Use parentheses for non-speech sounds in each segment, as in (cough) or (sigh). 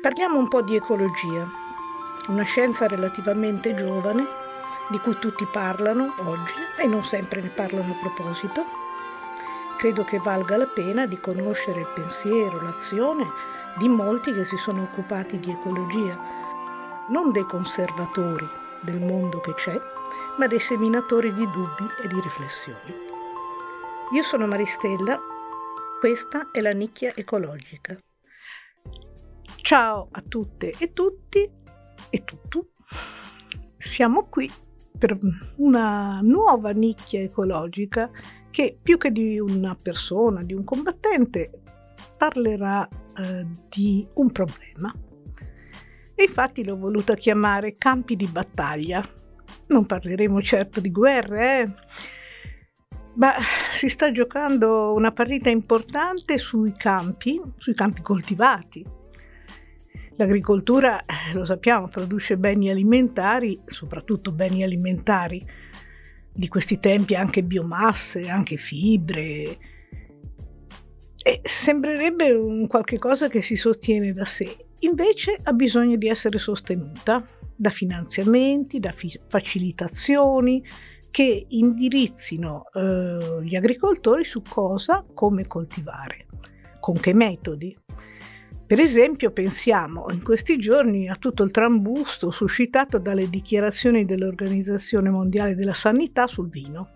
Parliamo un po' di ecologia, una scienza relativamente giovane di cui tutti parlano oggi e non sempre ne parlano a proposito. Credo che valga la pena di conoscere il pensiero, l'azione di molti che si sono occupati di ecologia, non dei conservatori del mondo che c'è, ma dei seminatori di dubbi e di riflessioni. Io sono Maristella, questa è la nicchia ecologica. Ciao a tutte e tutti e tutto. Siamo qui per una nuova nicchia ecologica che più che di una persona, di un combattente, parlerà eh, di un problema. E infatti l'ho voluta chiamare campi di battaglia. Non parleremo certo di guerre, eh? ma si sta giocando una partita importante sui campi, sui campi coltivati. L'agricoltura, eh, lo sappiamo, produce beni alimentari, soprattutto beni alimentari di questi tempi, anche biomasse, anche fibre, e sembrerebbe un qualche cosa che si sostiene da sé, invece ha bisogno di essere sostenuta da finanziamenti, da fi- facilitazioni che indirizzino eh, gli agricoltori su cosa, come coltivare, con che metodi. Per esempio pensiamo in questi giorni a tutto il trambusto suscitato dalle dichiarazioni dell'Organizzazione Mondiale della Sanità sul vino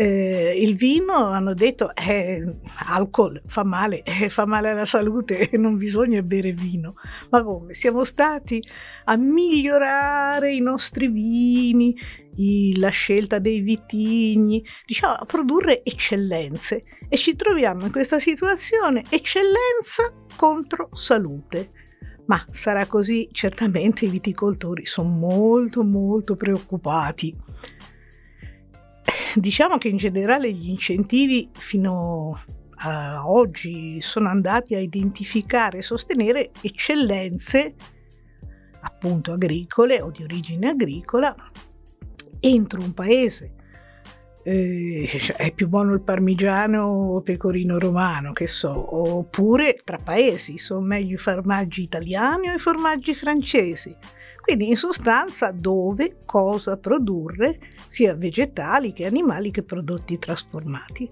eh, il vino hanno detto eh, alcol fa male, (laughs) eh, fa male alla salute (laughs) non bisogna bere vino. Ma come? Siamo stati a migliorare i nostri vini, i, la scelta dei vitigni, diciamo a produrre eccellenze e ci troviamo in questa situazione eccellenza contro salute. Ma sarà così? Certamente i viticoltori sono molto molto preoccupati (laughs) diciamo che in generale gli incentivi fino a oggi sono andati a identificare e sostenere eccellenze appunto agricole o di origine agricola entro un paese. Eh, cioè, è più buono il parmigiano o pecorino romano, che so, oppure tra paesi, sono meglio i formaggi italiani o i formaggi francesi. Quindi in sostanza dove, cosa produrre, sia vegetali che animali che prodotti trasformati.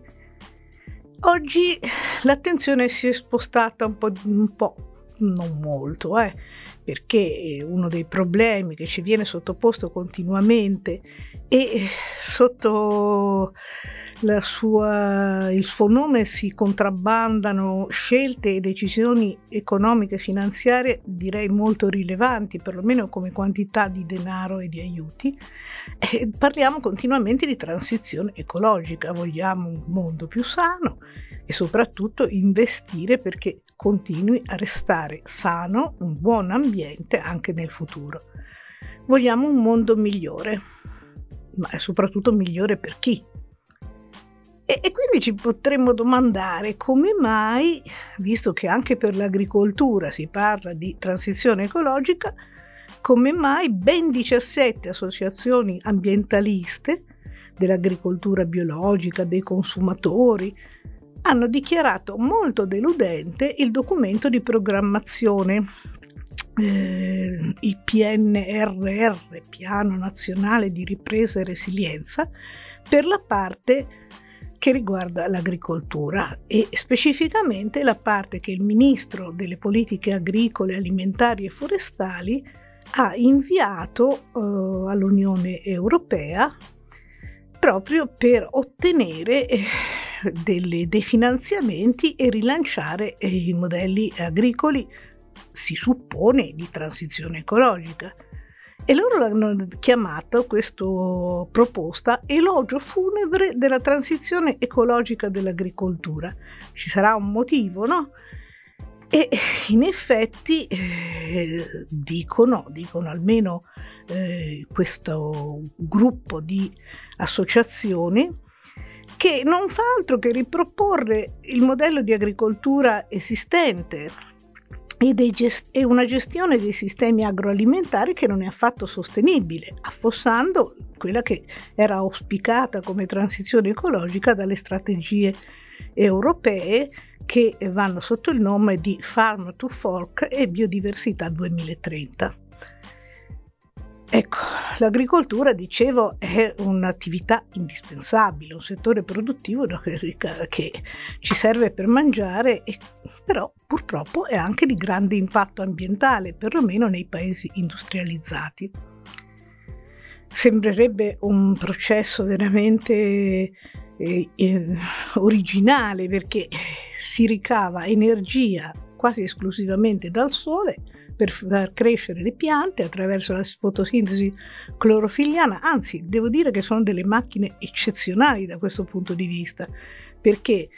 Oggi l'attenzione si è spostata un po', un po' non molto, eh, perché uno dei problemi che ci viene sottoposto continuamente e sotto sua, il suo nome si contrabbandano scelte e decisioni economiche e finanziarie direi molto rilevanti, perlomeno come quantità di denaro e di aiuti. E parliamo continuamente di transizione ecologica, vogliamo un mondo più sano e soprattutto investire perché continui a restare sano, un buon ambiente anche nel futuro. Vogliamo un mondo migliore, ma soprattutto migliore per chi? E, e, quindi ci potremmo domandare come mai, visto che anche per l'agricoltura si parla di transizione ecologica, come mai ben 17 associazioni ambientaliste dell'agricoltura biologica, dei consumatori, hanno dichiarato molto deludente il documento di programmazione, eh, il PNRR, Piano Nazionale di Ripresa e Resilienza, per la parte che riguarda l'agricoltura e specificamente la parte che il Ministro delle Politiche Agricole, Alimentari e Forestali ha inviato eh, all'Unione Europea proprio per ottenere eh, delle, dei finanziamenti e rilanciare eh, i modelli agricoli, si suppone, di transizione ecologica. E loro hanno chiamato questa proposta elogio funebre della transizione ecologica dell'agricoltura. Ci sarà un motivo, no? E in effetti eh, dicono, dicono almeno eh, questo gruppo di associazioni, che non fa altro che riproporre il modello di agricoltura esistente, e una gestione dei sistemi agroalimentari che non è affatto sostenibile, affossando quella che era auspicata come transizione ecologica dalle strategie europee che vanno sotto il nome di Farm to Fork e Biodiversità 2030. Ecco, l'agricoltura, dicevo, è un'attività indispensabile, un settore produttivo (laughs) che ci serve per mangiare, però purtroppo è anche di grande impatto ambientale, perlomeno nei paesi industrializzati. Sembrerebbe un processo veramente eh, eh, originale perché si ricava energia quasi esclusivamente dal sole per far crescere le piante attraverso la fotosintesi clorofilliana, anzi devo dire che sono delle macchine eccezionali da questo punto di vista, perché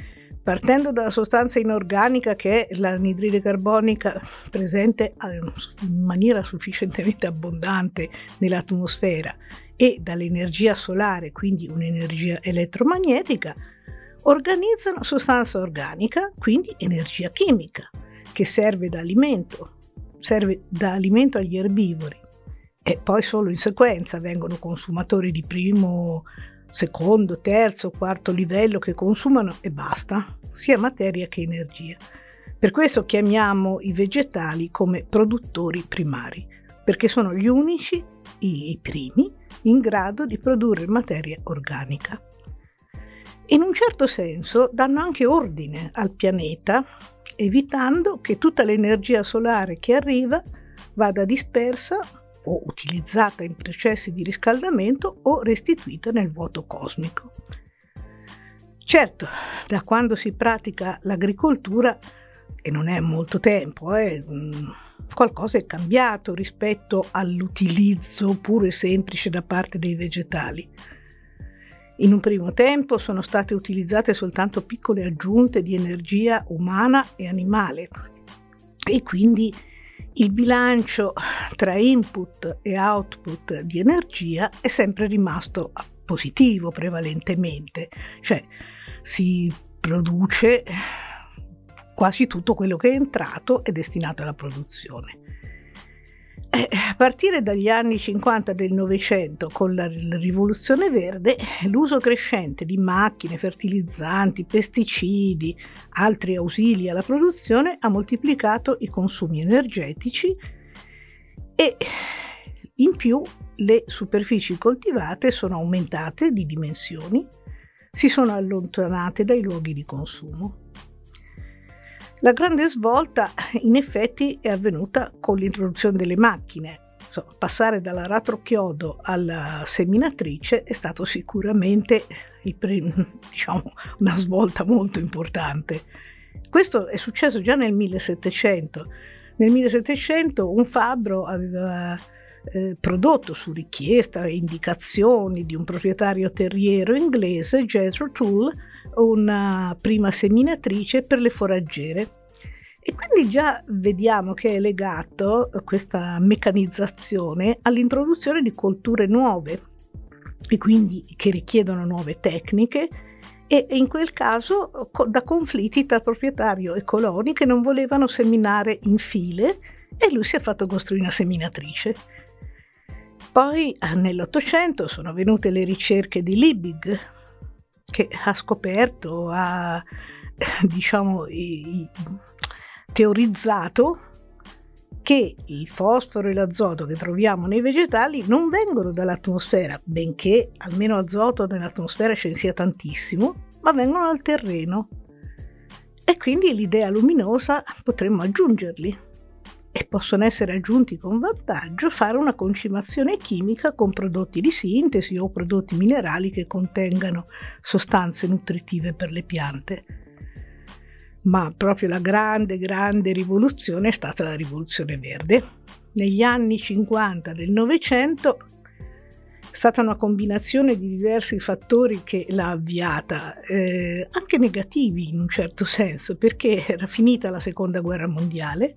partendo dalla sostanza inorganica che è l'anidride carbonica presente in maniera sufficientemente abbondante nell'atmosfera e dall'energia solare, quindi un'energia elettromagnetica, organizzano sostanza organica, quindi energia chimica, che serve da alimento serve da alimento agli erbivori e poi solo in sequenza vengono consumatori di primo, secondo, terzo, quarto livello che consumano e basta, sia materia che energia. Per questo chiamiamo i vegetali come produttori primari, perché sono gli unici, i primi, in grado di produrre materia organica. In un certo senso danno anche ordine al pianeta evitando che tutta l'energia solare che arriva vada dispersa o utilizzata in processi di riscaldamento o restituita nel vuoto cosmico. Certo, da quando si pratica l'agricoltura, e non è molto tempo, eh, qualcosa è cambiato rispetto all'utilizzo puro e semplice da parte dei vegetali. In un primo tempo sono state utilizzate soltanto piccole aggiunte di energia umana e animale e quindi il bilancio tra input e output di energia è sempre rimasto positivo prevalentemente, cioè si produce quasi tutto quello che è entrato è destinato alla produzione. Eh, a partire dagli anni 50 del Novecento, con la rivoluzione verde, l'uso crescente di macchine, fertilizzanti, pesticidi, altri ausili alla produzione ha moltiplicato i consumi energetici e in più le superfici coltivate sono aumentate di dimensioni, si sono allontanate dai luoghi di consumo. La grande svolta in effetti è avvenuta con l'introduzione delle macchine. Insomma, passare dall'aratrochiodo alla seminatrice è stato sicuramente diciamo, una svolta molto importante. Questo è successo già nel 1700. Nel 1700 un fabbro aveva eh, prodotto su richiesta e indicazioni di un proprietario terriero inglese, Jethro Tull, una prima seminatrice per le foraggere. E quindi già vediamo che è legato questa meccanizzazione all'introduzione di colture nuove e quindi che richiedono nuove tecniche e in quel caso da conflitti tra proprietario e coloni che non volevano seminare in file e lui si è fatto costruire una seminatrice. Poi nell'Ottocento sono venute le ricerche di Liebig, che ha scoperto, ha (laughs) diciamo, teorizzato che il fosforo e l'azoto che troviamo nei vegetali non vengono dall'atmosfera, benché almeno azoto nell'atmosfera ce ne sia tantissimo, ma vengono dal terreno. E quindi l'idea luminosa potremmo aggiungerli e possono essere aggiunti con vantaggio fare una concimazione chimica con prodotti di sintesi o prodotti minerali che contengano sostanze nutritive per le piante. Ma proprio la grande, grande rivoluzione è stata la rivoluzione verde. Negli anni 50 del Novecento è stata una combinazione di diversi fattori che l'ha avviata, eh, anche negativi in un certo senso, perché era finita la seconda guerra mondiale,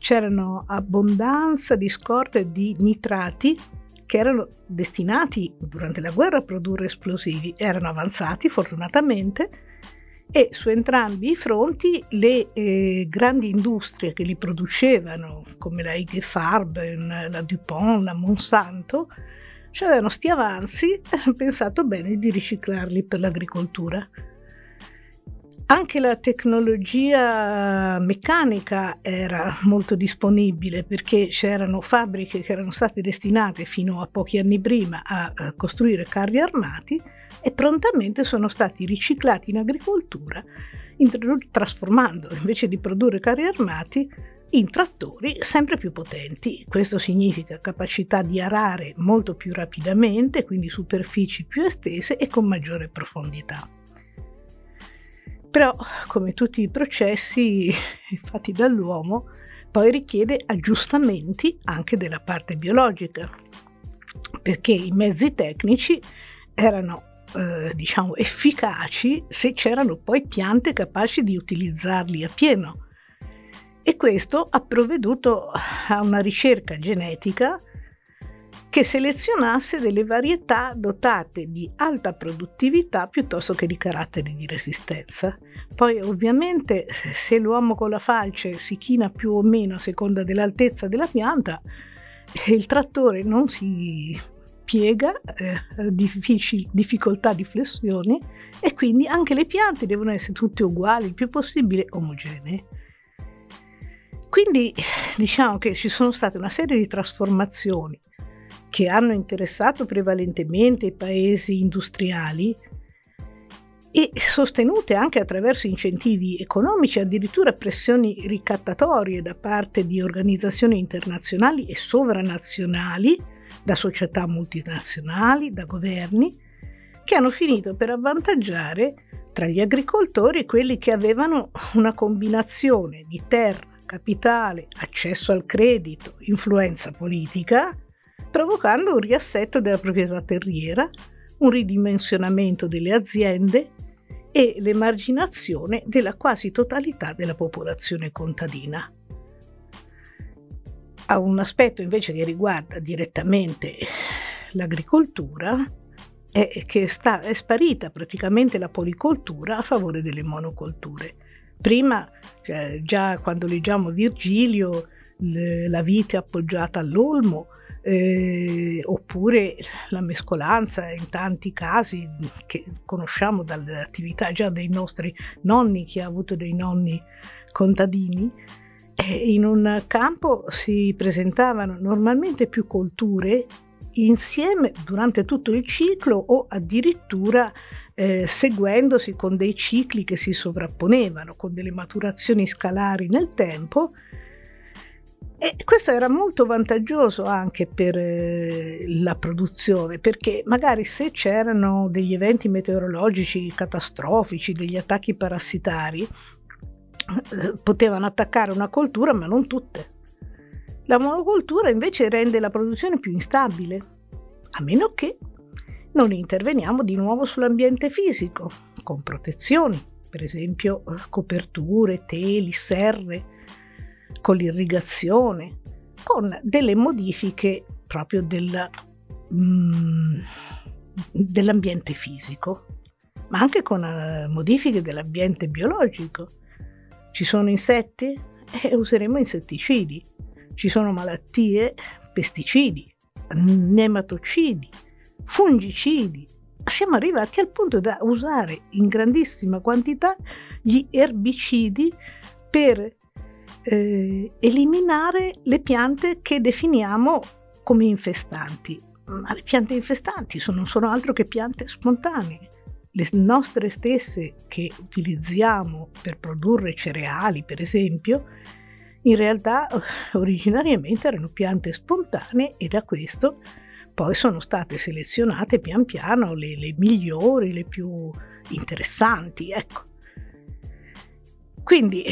c'erano abbondanza di scorte di nitrati che erano destinati durante la guerra a produrre esplosivi, erano avanzati fortunatamente e su entrambi i fronti le eh, grandi industrie che li producevano, come la IG Farben, la DuPont, la Monsanto, avevano sti avanzi hanno (laughs) pensato bene di riciclarli per l'agricoltura. Anche la tecnologia meccanica era molto disponibile perché c'erano fabbriche che erano state destinate fino a pochi anni prima a costruire carri armati e prontamente sono stati riciclati in agricoltura, trasformando invece di produrre carri armati in trattori sempre più potenti. Questo significa capacità di arare molto più rapidamente, quindi superfici più estese e con maggiore profondità. Però, come tutti i processi (laughs) fatti dall'uomo, poi richiede aggiustamenti anche della parte biologica, perché i mezzi tecnici erano eh, diciamo efficaci se c'erano poi piante capaci di utilizzarli a pieno. E questo ha provveduto a una ricerca genetica che selezionasse delle varietà dotate di alta produttività piuttosto che di caratteri di resistenza. Poi ovviamente se l'uomo con la falce si china più o meno a seconda dell'altezza della pianta, il trattore non si piega, eh, difficil- difficoltà di flessione e quindi anche le piante devono essere tutte uguali, il più possibile omogenee. Quindi diciamo che ci sono state una serie di trasformazioni che hanno interessato prevalentemente i paesi industriali e sostenute anche attraverso incentivi economici, addirittura pressioni ricattatorie da parte di organizzazioni internazionali e sovranazionali, da società multinazionali, da governi, che hanno finito per avvantaggiare tra gli agricoltori quelli che avevano una combinazione di terra, capitale, accesso al credito, influenza politica, provocando un riassetto della proprietà terriera, un ridimensionamento delle aziende e l'emarginazione della quasi totalità della popolazione contadina. A un aspetto invece che riguarda direttamente l'agricoltura è che sta, è sparita praticamente la policoltura a favore delle monocolture. Prima, cioè, già quando leggiamo Virgilio, le, la vite appoggiata all'olmo, eh, oppure la mescolanza in tanti casi che conosciamo dalle attività già dei nostri nonni, chi ha avuto dei nonni contadini, eh, in un campo si presentavano normalmente più colture insieme durante tutto il ciclo o addirittura eh, seguendosi con dei cicli che si sovrapponevano, con delle maturazioni scalari nel tempo e questo era molto vantaggioso anche per eh, la produzione, perché magari se c'erano degli eventi meteorologici catastrofici, degli attacchi parassitari, eh, potevano attaccare una coltura, ma non tutte. La monocoltura invece rende la produzione più instabile, a meno che non interveniamo di nuovo sull'ambiente fisico, con protezioni, per esempio eh, coperture, teli, serre con l'irrigazione, con delle modifiche proprio del, mm, dell'ambiente fisico, ma anche con uh, modifiche dell'ambiente biologico. Ci sono insetti? Eh, useremo insetticidi. Ci sono malattie? Pesticidi, nematocidi, fungicidi. Siamo arrivati al punto da usare in grandissima quantità gli erbicidi per eh, eliminare le piante che definiamo come infestanti. Ma le piante infestanti sono, non sono altro che piante spontanee. Le nostre stesse che utilizziamo per produrre cereali, per esempio, in realtà (laughs) originariamente erano piante spontanee e da questo poi sono state selezionate pian piano le, le migliori, le più interessanti. Ecco. Quindi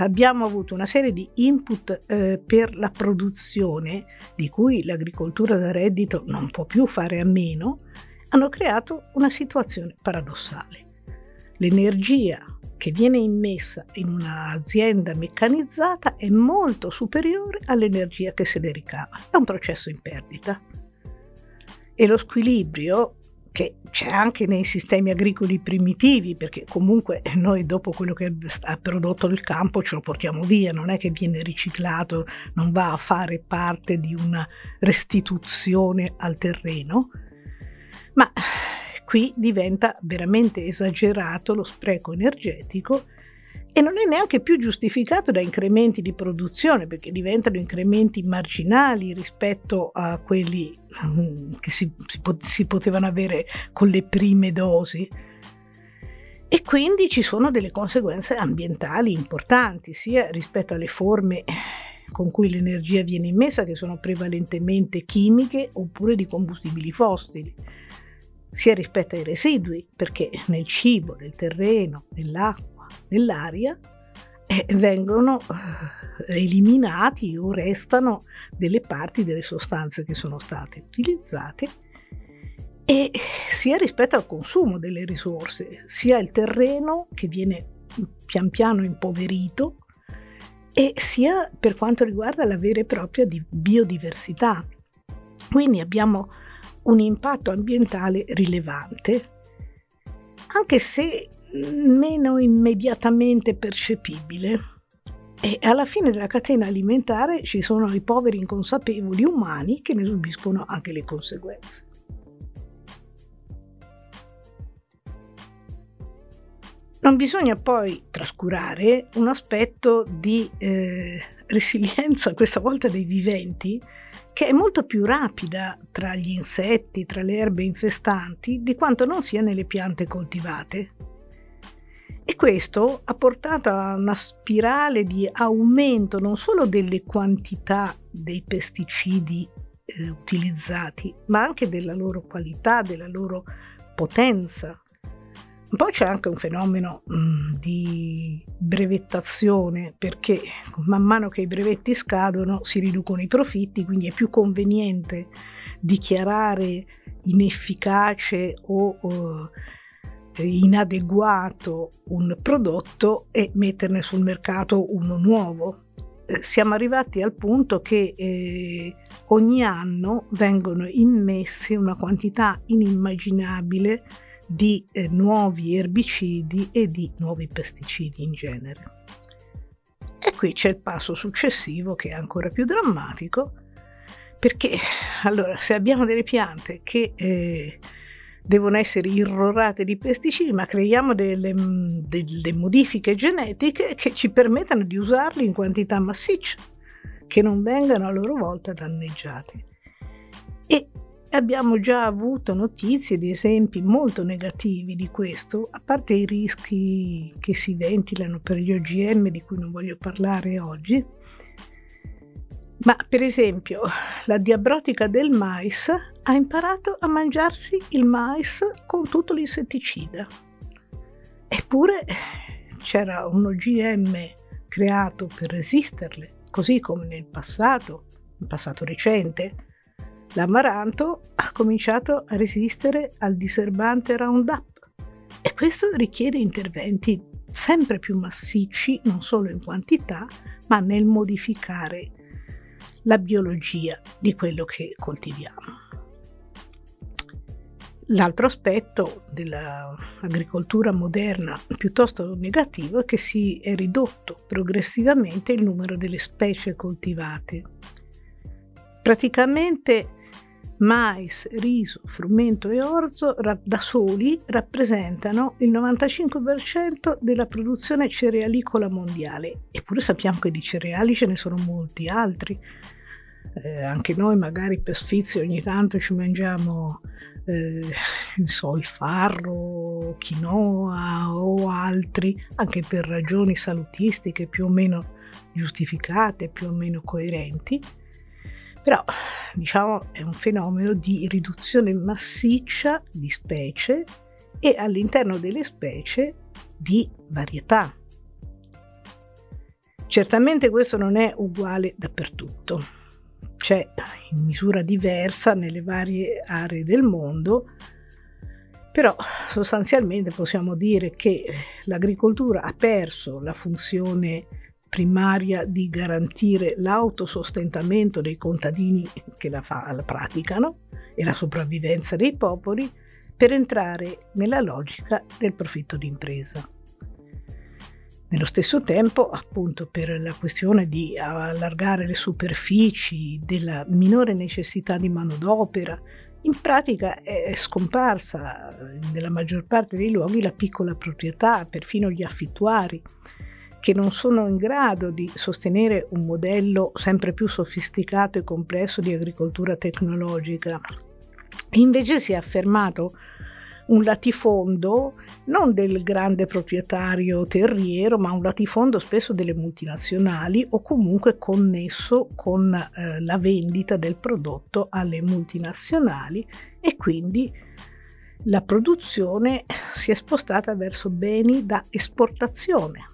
abbiamo avuto una serie di input eh, per la produzione, di cui l'agricoltura da reddito non può più fare a meno, hanno creato una situazione paradossale. L'energia che viene immessa in un'azienda meccanizzata è molto superiore all'energia che se ne ricava. È un processo in perdita. E lo squilibrio che c'è anche nei sistemi agricoli primitivi, perché comunque noi dopo quello che ha prodotto il campo ce lo portiamo via, non è che viene riciclato, non va a fare parte di una restituzione al terreno, ma qui diventa veramente esagerato lo spreco energetico e non è neanche più giustificato da incrementi di produzione perché diventano incrementi marginali rispetto a quelli mm, che si, si, si potevano avere con le prime dosi. E quindi ci sono delle conseguenze ambientali importanti, sia rispetto alle forme con cui l'energia viene immessa, che sono prevalentemente chimiche oppure di combustibili fossili, sia rispetto ai residui, perché nel cibo, nel terreno, nell'acqua, nell'aria eh, vengono eliminati o restano delle parti delle sostanze che sono state utilizzate e sia rispetto al consumo delle risorse, sia il terreno che viene pian piano impoverito e sia per quanto riguarda la vera e propria biodiversità. Quindi abbiamo un impatto ambientale rilevante, anche se meno immediatamente percepibile. E alla fine della catena alimentare ci sono i poveri inconsapevoli umani che ne subiscono anche le conseguenze. Non bisogna poi trascurare un aspetto di eh, resilienza, questa volta dei viventi, che è molto più rapida tra gli insetti, tra le erbe infestanti, di quanto non sia nelle piante coltivate. E questo ha portato a una spirale di aumento non solo delle quantità dei pesticidi eh, utilizzati, ma anche della loro qualità, della loro potenza. Poi c'è anche un fenomeno mh, mm, di brevettazione perché man mano che i brevetti scadono si riducono i profitti, quindi è più conveniente dichiarare inefficace o, o inadeguato un prodotto e metterne sul mercato uno nuovo. Eh, siamo arrivati al punto che eh, ogni anno vengono immessi una quantità inimmaginabile di eh, nuovi erbicidi e di nuovi pesticidi in genere. E qui c'è il passo successivo che è ancora più drammatico, perché allora se abbiamo delle piante che eh, devono essere irrorate di pesticidi, ma creiamo delle, delle modifiche genetiche che ci permettano di usarli in quantità massicce, che non vengano a loro volta danneggiate. E Abbiamo già avuto notizie di esempi molto negativi di questo, a parte i rischi che si ventilano per gli OGM di cui non voglio parlare oggi. Ma per esempio la diabrotica del mais ha imparato a mangiarsi il mais con tutto l'insetticida. Eppure c'era un OGM creato per resisterle, così come nel passato, in passato recente, l'amaranto ha cominciato a resistere al diserbante Roundup e questo richiede interventi sempre più massicci, non solo in quantità, ma nel modificare la biologia di quello che coltiviamo. L'altro aspetto dell'agricoltura moderna piuttosto negativo è che si è ridotto progressivamente il numero delle specie coltivate. Praticamente mais, riso, frumento e orzo da soli rappresentano il 95% della produzione cerealicola mondiale, eppure sappiamo che di cereali ce ne sono molti altri. Eh, anche noi magari per sfizio ogni tanto ci mangiamo eh, (laughs) so, il farro, quinoa o altri, anche per ragioni salutistiche più o meno giustificate, più o meno coerenti però diciamo è un fenomeno di riduzione massiccia di specie e all'interno delle specie di varietà. Certamente questo non è uguale dappertutto, c'è in misura diversa nelle varie aree del mondo, però sostanzialmente possiamo dire che l'agricoltura ha perso la funzione primaria di garantire l'autosostentamento dei contadini che la, fa, la praticano e la sopravvivenza dei popoli per entrare nella logica del profitto d'impresa. Nello stesso tempo, appunto per la questione di allargare le superfici, della minore necessità di manodopera, In pratica è scomparsa nella maggior parte dei luoghi la piccola proprietà, perfino gli affittuari, che non sono in grado di sostenere un modello sempre più sofisticato e complesso di agricoltura tecnologica. Invece si è affermato un latifondo non del grande proprietario terriero, ma un latifondo spesso delle multinazionali o comunque connesso con eh, la vendita del prodotto alle multinazionali e quindi la produzione si è spostata verso beni da esportazione,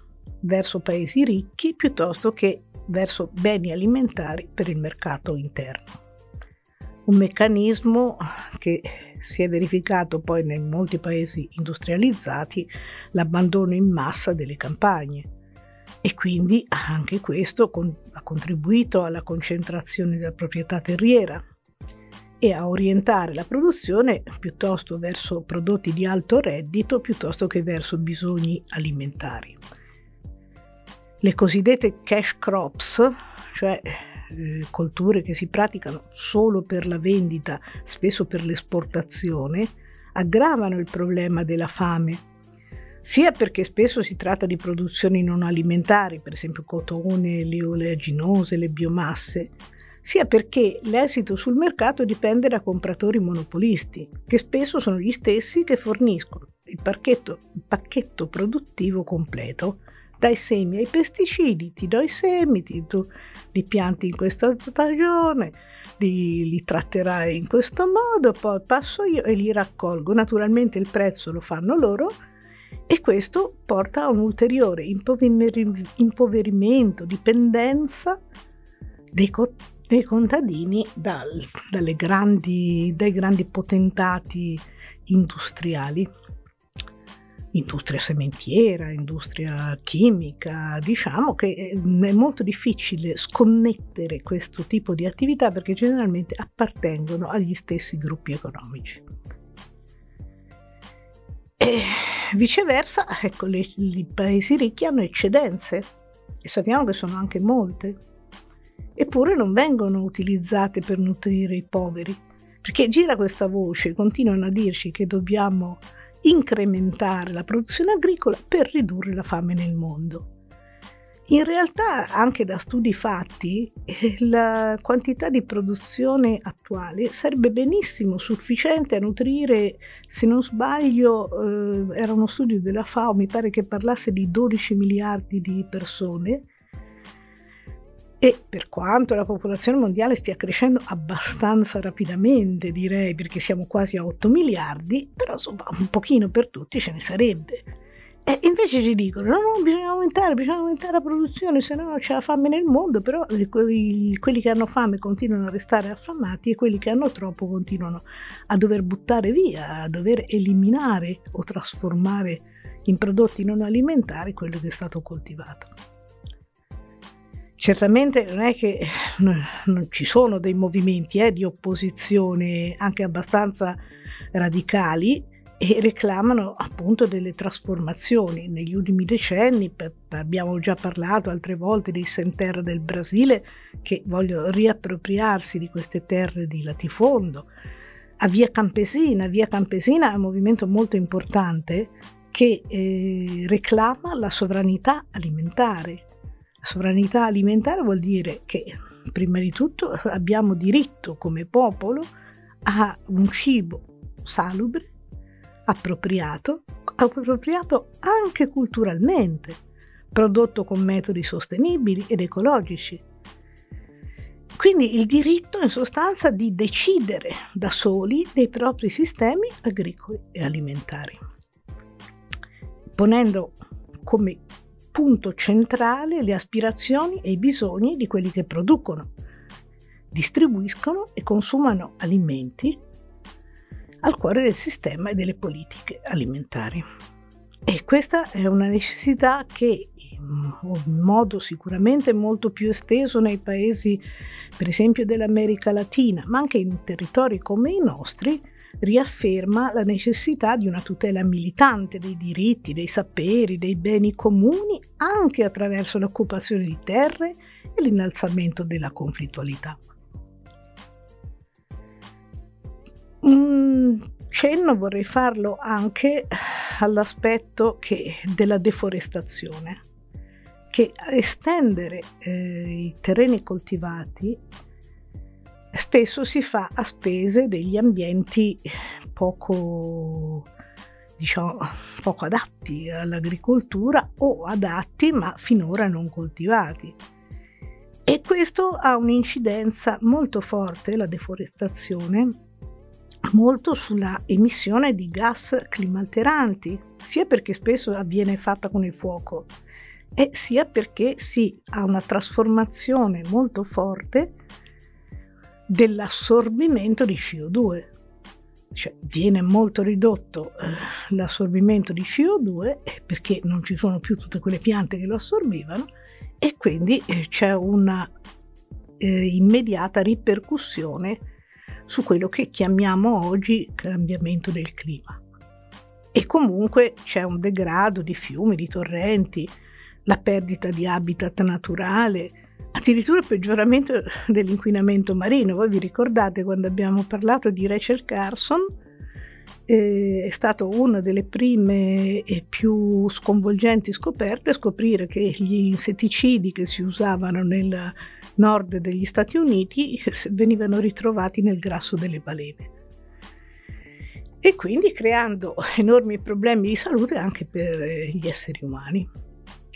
verso paesi ricchi piuttosto che verso beni alimentari per il mercato interno. Un meccanismo che si è verificato poi in molti paesi industrializzati l'abbandono in massa delle campagne e quindi anche questo ha contribuito alla concentrazione della proprietà terriera e a orientare la produzione piuttosto verso prodotti di alto reddito piuttosto che verso bisogni alimentari. Le cosiddette cash crops, cioè eh, colture che si praticano solo per la vendita, spesso per l'esportazione, aggravano il problema della fame, sia perché spesso si tratta di produzioni non alimentari, per esempio cotone, le oleaginose, le biomasse, sia perché l'esito sul mercato dipende da compratori monopolisti, che spesso sono gli stessi che forniscono il il pacchetto produttivo completo dai semi ai pesticidi, ti do i semi, ti, tu li pianti in questa stagione, li, li tratterai in questo modo, poi passo io e li raccolgo. Naturalmente il prezzo lo fanno loro e questo porta a un ulteriore impoverimento, dipendenza dei, co- dei contadini dal, grandi, dai grandi potentati industriali industria sementiera, industria chimica, diciamo che eh, è molto difficile sconnettere questo tipo di attività perché generalmente appartengono agli stessi gruppi economici. E viceversa, ecco, le, i paesi ricchi hanno eccedenze e sappiamo che sono anche molte, eppure non vengono utilizzate per nutrire i poveri, perché gira questa voce, continuano a dirci che dobbiamo incrementare la produzione agricola per ridurre la fame nel mondo. In realtà, anche da studi fatti, eh, la quantità di produzione attuale sarebbe benissimo sufficiente a nutrire, se non sbaglio, eh, era uno studio della FAO, mi pare che parlasse di 12 miliardi di persone, e per quanto la popolazione mondiale stia crescendo abbastanza rapidamente, direi, perché siamo quasi a 8 miliardi, però insomma un pochino per tutti ce ne sarebbe. E invece ci dicono: no, no, bisogna aumentare, bisogna aumentare la produzione, se no c'è la fame nel mondo, però quelli che hanno fame continuano a restare affamati e quelli che hanno troppo continuano a dover buttare via, a dover eliminare o trasformare in prodotti non alimentari quello che è stato coltivato. Certamente non è che non ci sono dei movimenti eh, di opposizione anche abbastanza radicali e reclamano appunto delle trasformazioni. Negli ultimi decenni abbiamo già parlato altre volte dei Senterra del Brasile che vogliono riappropriarsi di queste terre di latifondo. A Via Campesina, Via Campesina è un movimento molto importante che eh, reclama la sovranità alimentare Sovranità alimentare vuol dire che prima di tutto abbiamo diritto come popolo a un cibo salubre, appropriato, appropriato anche culturalmente, prodotto con metodi sostenibili ed ecologici. Quindi il diritto in sostanza di decidere da soli dei propri sistemi agricoli e alimentari, ponendo come punto centrale le aspirazioni e i bisogni di quelli che producono, distribuiscono e consumano alimenti al cuore del sistema e delle politiche alimentari. E questa è una necessità che in modo sicuramente molto più esteso nei paesi, per esempio dell'America Latina, ma anche in territori come i nostri, riafferma la necessità di una tutela militante dei diritti, dei saperi, dei beni comuni, anche attraverso l'occupazione di terre e l'innalzamento della conflittualità. Un cenno vorrei farlo anche all'aspetto che, della deforestazione, che estendere eh, i terreni coltivati spesso si fa a spese degli ambienti poco, diciamo, poco adatti all'agricoltura o adatti ma finora non coltivati. E questo ha un'incidenza molto forte, la deforestazione, molto sulla emissione di gas climalteranti, sia perché spesso avviene fatta con il fuoco, e sia perché si ha una trasformazione molto forte dell'assorbimento di CO2. Cioè, viene molto ridotto eh, l'assorbimento di CO2 perché non ci sono più tutte quelle piante che lo assorbivano e quindi eh, c'è una eh, immediata ripercussione su quello che chiamiamo oggi cambiamento del clima. E comunque c'è un degrado di fiumi, di torrenti, la perdita di habitat naturale, addirittura peggioramento (laughs) dell'inquinamento marino. Voi vi ricordate quando abbiamo parlato di Rachel Carson? Eh, è stata una delle prime e più sconvolgenti scoperte scoprire che gli insetticidi che si usavano nel nord degli Stati Uniti venivano ritrovati nel grasso delle balene e quindi creando enormi problemi di salute anche per eh, gli esseri umani.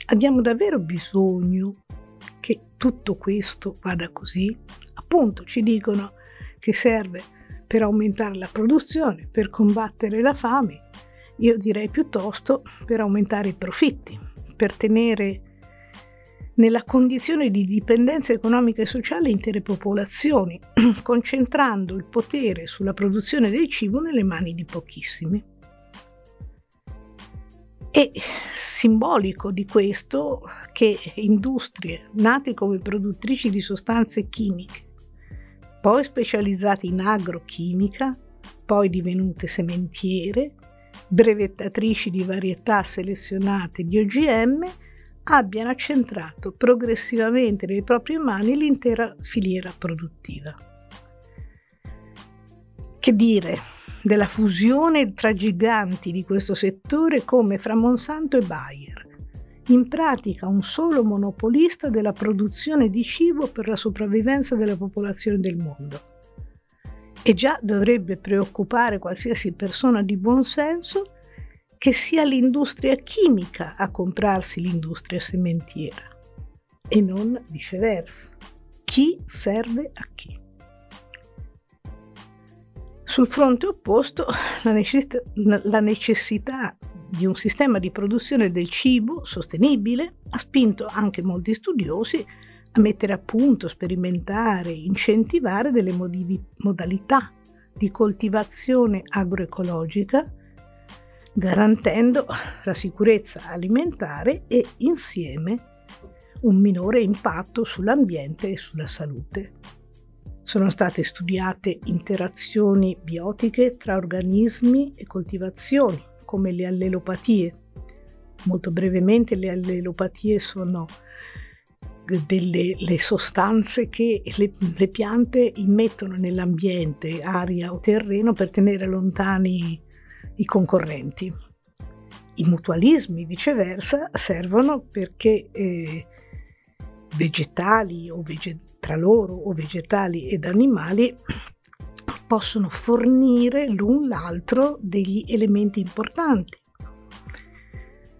Abbiamo davvero bisogno che tutto questo vada così? Appunto ci dicono che serve per aumentare la produzione, per combattere la fame, io direi piuttosto per aumentare i profitti, per tenere nella condizione di dipendenza economica e sociale intere popolazioni, (clears throat) concentrando il potere sulla produzione del cibo nelle mani di pochissimi. È simbolico di questo che industrie nate come produttrici di sostanze chimiche, poi specializzate in agrochimica, poi divenute sementiere, brevettatrici di varietà selezionate di OGM, abbiano accentrato progressivamente nelle proprie mani l'intera filiera produttiva. Che dire, della fusione tra giganti di questo settore come fra Monsanto e Bayer, in pratica un solo monopolista della produzione di cibo per la sopravvivenza della popolazione del mondo. E già dovrebbe preoccupare qualsiasi persona di buon senso che sia l'industria chimica a comprarsi l'industria sementiera e non viceversa. Chi serve a chi? Sul fronte opposto, (laughs) la necessità, la necessità di un sistema di produzione del cibo sostenibile ha spinto anche molti studiosi a mettere a punto, sperimentare, incentivare delle modalità di coltivazione agroecologica, garantendo la sicurezza alimentare e insieme un minore impatto sull'ambiente e sulla salute. Sono state studiate interazioni biotiche tra organismi e coltivazioni, come le allelopatie. Molto brevemente le allelopatie sono delle sostanze che le, le, piante immettono nell'ambiente, aria o terreno per tenere lontani i concorrenti. I mutualismi, viceversa, servono perché eh, vegetali o vegetali tra loro o vegetali ed animali possono fornire l'un l'altro degli elementi importanti.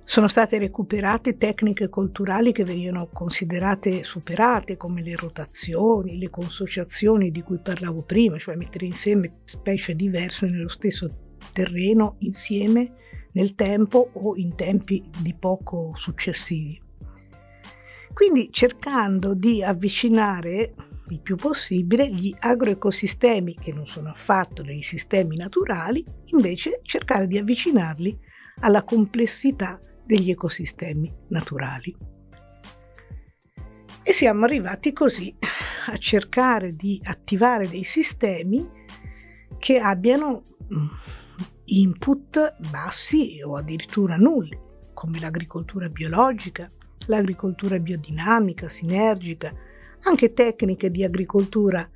Sono state recuperate tecniche culturali che venivano considerate superate come le rotazioni, le consociazioni di cui parlavo prima, cioè mettere insieme specie diverse nello stesso terreno insieme nel tempo o in tempi di poco successivi. Quindi cercando di avvicinare il più possibile gli agroecosistemi, che non sono affatto dei sistemi naturali, invece cercare di avvicinarli alla complessità degli ecosistemi naturali. E siamo arrivati così a cercare di attivare dei sistemi che abbiano mm, input bassi o addirittura nulli, come l'agricoltura biologica, l'agricoltura biodinamica, sinergica, anche tecniche di agricoltura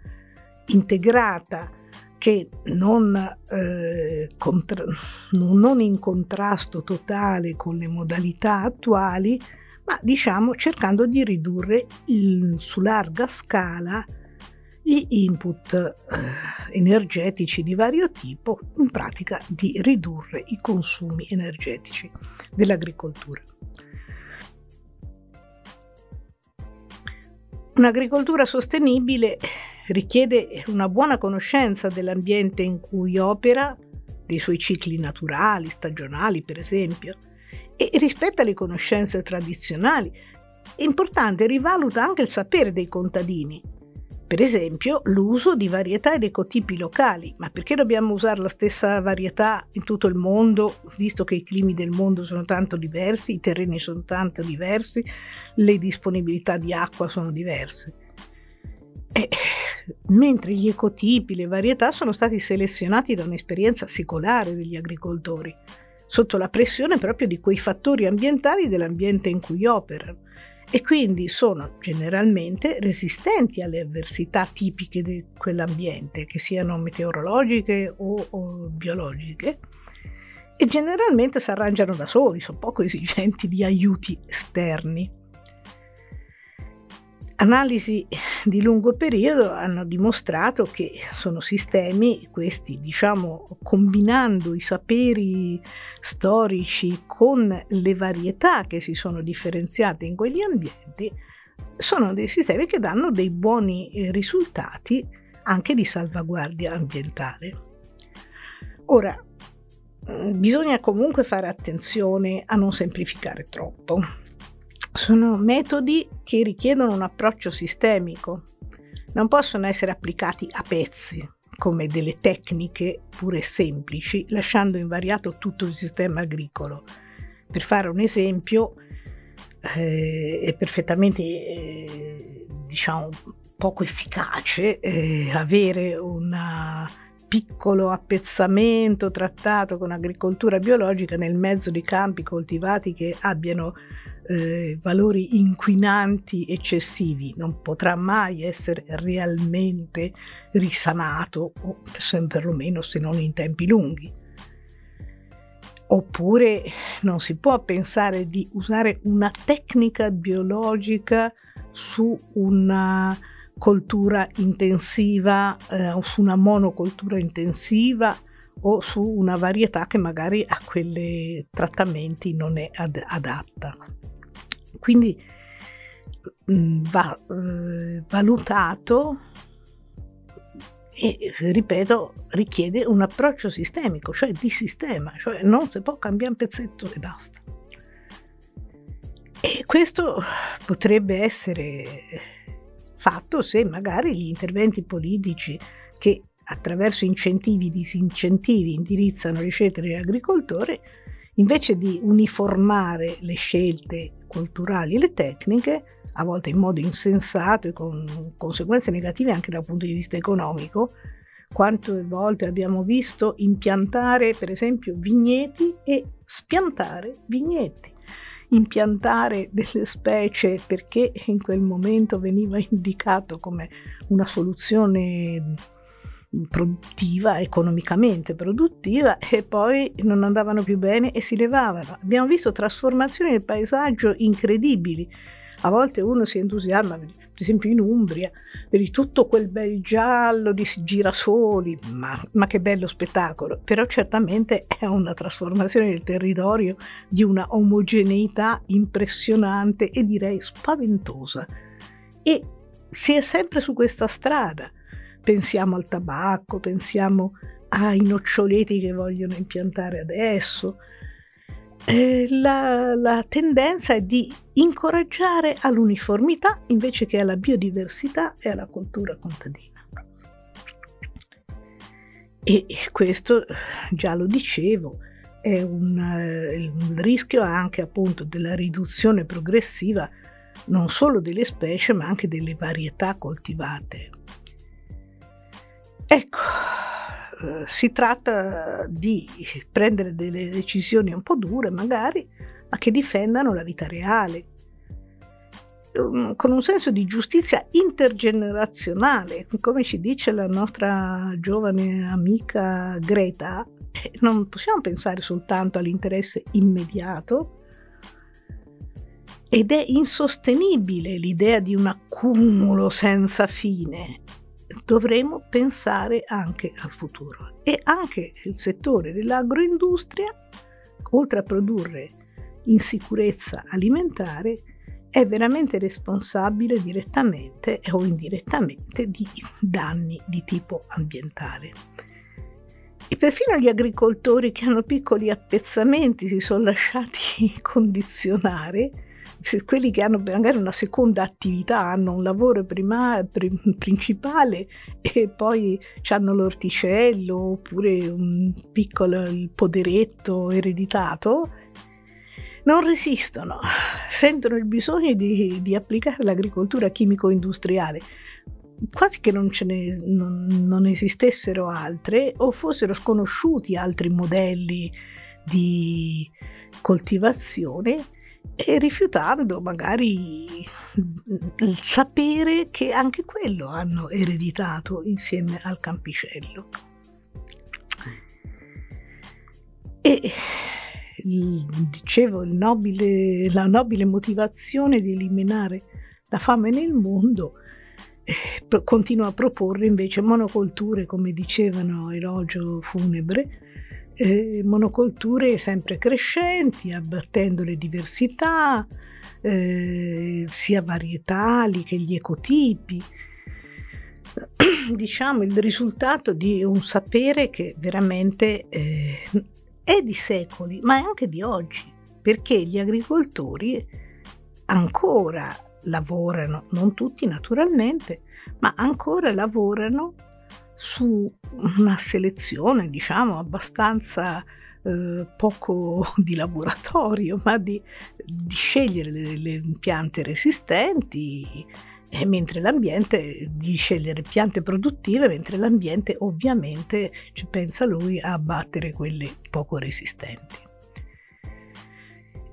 integrata che non, eh, contra- non in contrasto totale con le modalità attuali, ma diciamo cercando di ridurre il, su larga scala gli input eh, energetici di vario tipo, in pratica di ridurre i consumi energetici dell'agricoltura. Un'agricoltura sostenibile richiede una buona conoscenza dell'ambiente in cui opera, dei suoi cicli naturali, stagionali per esempio, e rispetta le conoscenze tradizionali. È importante, rivaluta anche il sapere dei contadini, per esempio l'uso di varietà ed ecotipi locali, ma perché dobbiamo usare la stessa varietà in tutto il mondo, visto che i climi del mondo sono tanto diversi, i terreni sono tanto diversi, le disponibilità di acqua sono diverse? E, mentre gli ecotipi, le varietà sono stati selezionati da un'esperienza secolare degli agricoltori, sotto la pressione proprio di quei fattori ambientali dell'ambiente in cui operano e quindi sono generalmente resistenti alle avversità tipiche di quell'ambiente, che siano meteorologiche o, o biologiche, e generalmente si arrangiano da soli, sono poco esigenti di aiuti esterni. Analisi di lungo periodo hanno dimostrato che sono sistemi, questi diciamo combinando i saperi storici con le varietà che si sono differenziate in quegli ambienti, sono dei sistemi che danno dei buoni eh, risultati anche di salvaguardia ambientale. Ora, mm, bisogna comunque fare attenzione a non semplificare troppo sono metodi che richiedono un approccio sistemico, non possono essere applicati a pezzi come delle tecniche pure semplici, lasciando invariato tutto il sistema agricolo. Per fare un esempio, eh, è perfettamente eh, diciamo, poco efficace eh, avere un piccolo appezzamento trattato con agricoltura biologica nel mezzo di campi coltivati che abbiano eh, valori inquinanti eccessivi, non potrà mai essere realmente risanato, o perlomeno se non in tempi lunghi. Oppure non si può pensare di usare una tecnica biologica su una coltura intensiva eh, o su una monocoltura intensiva o su una varietà che magari a quei trattamenti non è ad- adatta. Quindi mm, va eh, valutato e, ripeto, richiede un approccio sistemico, cioè di sistema, cioè non si può cambiare un pezzetto e basta. E questo potrebbe essere fatto se magari gli interventi politici che attraverso incentivi, disincentivi indirizzano le scelte dell'agricoltore, invece di uniformare le scelte culturali e le tecniche, a volte in modo insensato e con conseguenze negative anche dal punto di vista economico, quante volte abbiamo visto impiantare per esempio vigneti e spiantare vigneti, impiantare delle specie perché in quel momento veniva indicato come una soluzione produttiva, economicamente produttiva e poi non andavano più bene e si levavano. Abbiamo visto trasformazioni del paesaggio incredibili. A volte uno si entusiasma, per esempio in Umbria, vedi tutto quel bel giallo di girasoli, ma, ma che bello spettacolo, però certamente è una trasformazione del territorio di una omogeneità impressionante e direi spaventosa. E si è sempre su questa strada pensiamo al tabacco, pensiamo ai noccioleti che vogliono impiantare adesso. Eh, la, la, tendenza è di incoraggiare all'uniformità invece che alla biodiversità e alla cultura contadina. E questo, già lo dicevo, è un, un rischio anche appunto della riduzione progressiva non solo delle specie ma anche delle varietà coltivate. Ecco, eh, si tratta di prendere delle decisioni un po' dure magari, ma che difendano la vita reale. um, con un senso di giustizia intergenerazionale, come ci dice la nostra giovane amica Greta, eh, non possiamo pensare soltanto all'interesse immediato ed è insostenibile l'idea di un accumulo senza fine. Dovremo pensare anche al futuro e anche il settore dell'agroindustria, oltre a produrre insicurezza alimentare, è veramente responsabile direttamente o indirettamente di danni di tipo ambientale. E perfino gli agricoltori che hanno piccoli appezzamenti si sono lasciati (laughs) condizionare, quelli che hanno magari una seconda attività, hanno un lavoro prima, principale e poi hanno l'orticello oppure un piccolo poderetto ereditato, non resistono, sentono il bisogno di, di applicare l'agricoltura chimico-industriale, quasi che non, ne, non, non, esistessero altre o fossero sconosciuti altri modelli di coltivazione e rifiutando magari il sapere che anche quello hanno ereditato insieme al campicello. E dicevo, nobile, la nobile motivazione di eliminare la fame nel mondo eh, continua a proporre invece monocolture, come dicevano elogio funebre, eh, monocolture sempre crescenti, abbattendo le diversità, eh, sia varietali che gli ecotipi. (clears throat) Diciamo il risultato di un sapere che veramente eh, è di secoli, ma è anche di oggi, perché gli agricoltori ancora lavorano, non tutti naturalmente, ma ancora lavorano su una selezione, diciamo, abbastanza eh, poco (laughs) di laboratorio, ma di, di scegliere le, le, piante resistenti, eh, mentre l'ambiente, di scegliere piante produttive, mentre l'ambiente ovviamente ci pensa lui a abbattere quelle poco resistenti.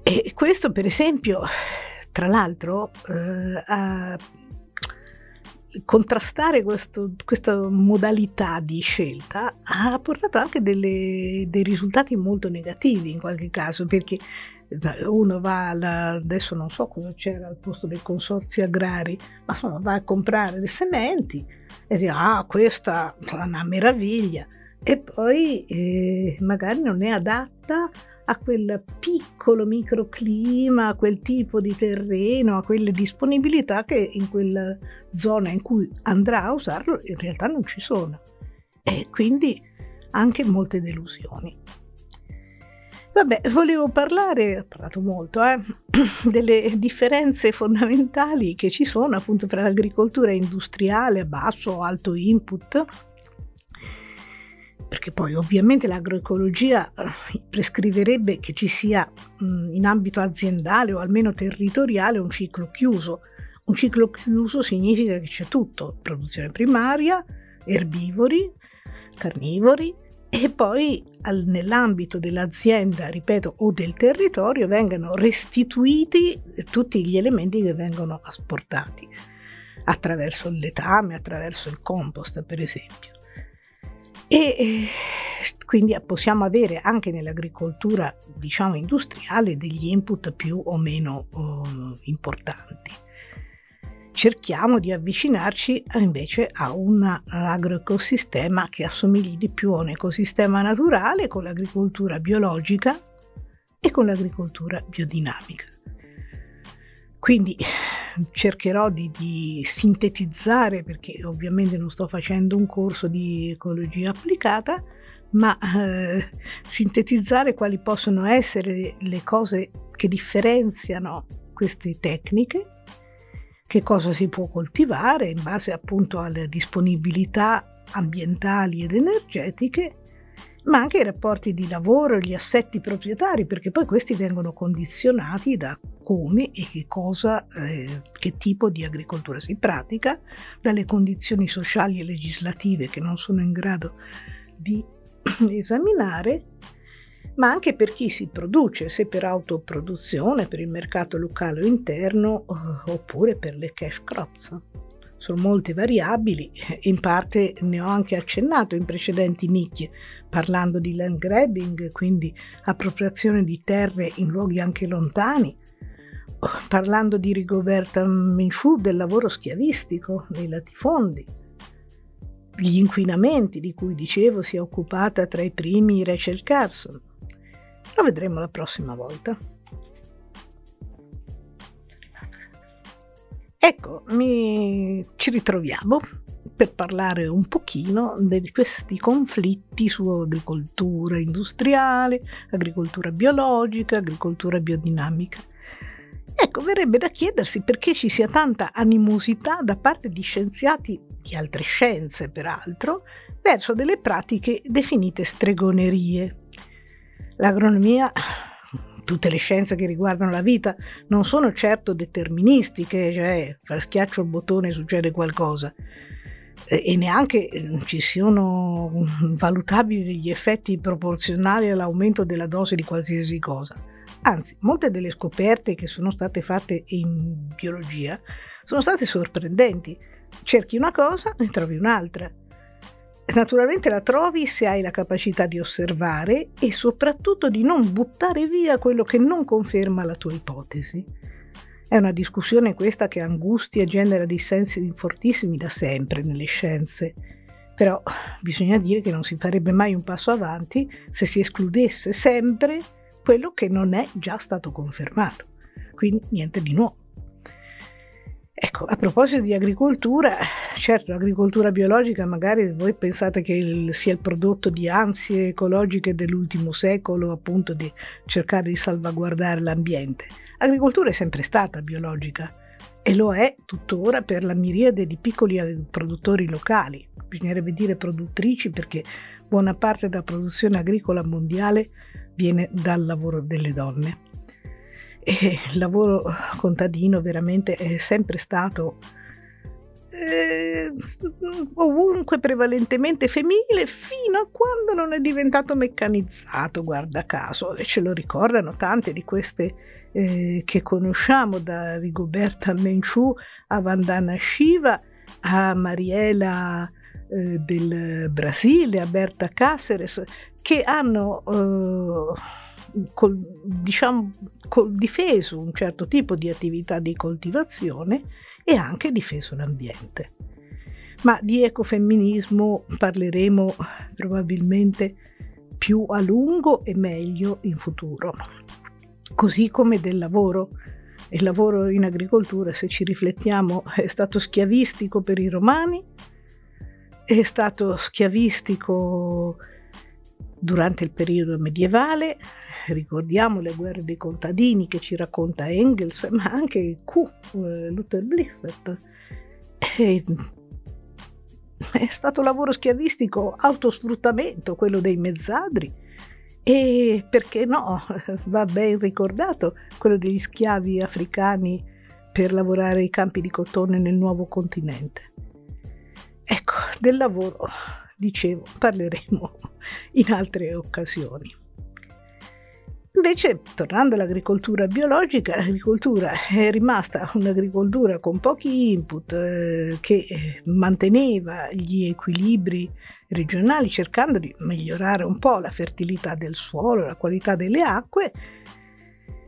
E questo per esempio, tra l'altro, eh, a contrastare questo, questa modalità di scelta ha portato anche delle, dei risultati molto negativi in qualche caso, perché uno va alla, adesso non so cosa c'era al posto dei consorzi agrari, ma insomma va a comprare le sementi e dice ah questa è una meraviglia e poi eh, magari non è adatta a quel piccolo microclima, a quel tipo di terreno, a quelle disponibilità che in quella zona in cui andrà a usarlo in realtà non ci sono. E quindi anche molte delusioni. Vabbè, volevo parlare, ho parlato molto, eh, (clears throat) delle differenze fondamentali che ci sono appunto tra l'agricoltura industriale a basso o alto input, perché poi ovviamente l'agroecologia eh, prescriverebbe che ci sia in ambito aziendale o almeno territoriale un ciclo chiuso. Un ciclo chiuso significa che c'è tutto, produzione primaria, erbivori, carnivori, e poi al, nell'ambito dell'azienda, ripeto, o del territorio vengano restituiti tutti gli elementi che vengono asportati attraverso il letame, attraverso il compost, per esempio. E quindi possiamo avere anche nell'agricoltura, diciamo, industriale degli input più o meno uh, importanti cerchiamo di avvicinarci invece a un agroecosistema che assomigli di più a un ecosistema naturale con l'agricoltura biologica e con l'agricoltura biodinamica. Quindi cercherò di, di, sintetizzare, perché ovviamente non sto facendo un corso di ecologia applicata, ma eh, sintetizzare quali possono essere le cose che differenziano queste tecniche che cosa si può coltivare in base appunto alle disponibilità ambientali ed energetiche, ma anche i rapporti di lavoro, gli assetti proprietari, perché poi questi vengono condizionati da come e che cosa, eh, che tipo di agricoltura si pratica, dalle condizioni sociali e legislative che non sono in grado di (clears throat) esaminare ma anche per chi si produce, se per autoproduzione, per il mercato locale o interno, oppure per le cash crops. Sono molte variabili e in parte ne ho anche accennato in precedenti nicchie, parlando di land grabbing, quindi appropriazione di terre in luoghi anche lontani, (laughs) parlando di Rigoberta Menchú, del lavoro schiavistico nei latifondi, gli inquinamenti di cui dicevo si è occupata tra i primi Rachel Carson. Lo vedremo la prossima volta. Ecco, mi... ci ritroviamo per parlare un pochino di questi conflitti su agricoltura industriale, agricoltura biologica, agricoltura biodinamica. Ecco, verrebbe da chiedersi perché ci sia tanta animosità da parte di scienziati di altre scienze, peraltro, verso delle pratiche definite stregonerie. L'agronomia tutte le scienze che riguardano la vita non sono certo deterministiche, cioè schiaccio il bottone e succede qualcosa e neanche mm, ci sono valutabili degli effetti proporzionali all'aumento della dose di qualsiasi cosa. Anzi, molte delle scoperte che sono state fatte in biologia sono state sorprendenti. Cerchi una cosa e trovi un'altra. Naturalmente la trovi se hai la capacità di osservare e soprattutto di non buttare via quello che non conferma la tua ipotesi. È una discussione questa che angustia e genera dissensi fortissimi da sempre nelle scienze. Però bisogna dire che non si farebbe mai un passo avanti se si escludesse sempre quello che non è già stato confermato. Quindi niente di nuovo. Ecco, a proposito di agricoltura, certo l'agricoltura biologica magari voi pensate che il, sia il prodotto di ansie ecologiche dell'ultimo secolo, appunto di cercare di salvaguardare l'ambiente. L'agricoltura è sempre stata biologica e lo è tuttora per la miriade di piccoli produttori locali. Bisognerebbe dire produttrici perché buona parte della produzione agricola mondiale viene dal lavoro delle donne e il lavoro contadino veramente è sempre stato eh, ovunque prevalentemente femminile fino a quando non è diventato meccanizzato, guarda caso, e ce lo ricordano tante di queste eh, che conosciamo, da Rigoberta Menchú a Vandana Shiva a Mariela eh, del Brasile, a Berta Cáceres, che hanno eh, col, diciamo, col difeso un certo tipo di attività di coltivazione e anche difeso l'ambiente. Ma di ecofemminismo parleremo probabilmente più a lungo e meglio in futuro, così come del lavoro. Il lavoro in agricoltura, se ci riflettiamo, è stato schiavistico per i romani, è stato schiavistico durante il periodo medievale, ricordiamo le guerre dei contadini che ci racconta Engels, ma anche Q, eh, Luther Blissett. E, è stato lavoro schiavistico, autosfruttamento, quello dei mezzadri, e perché no, va ben ricordato quello degli schiavi africani per lavorare i campi di cotone nel nuovo continente. Ecco, del lavoro, dicevo, parleremo (laughs) in altre occasioni. Invece, tornando all'agricoltura biologica, l'agricoltura è rimasta un'agricoltura con pochi input eh, che eh, manteneva gli equilibri regionali cercando di migliorare un po' la fertilità del suolo, la qualità delle acque,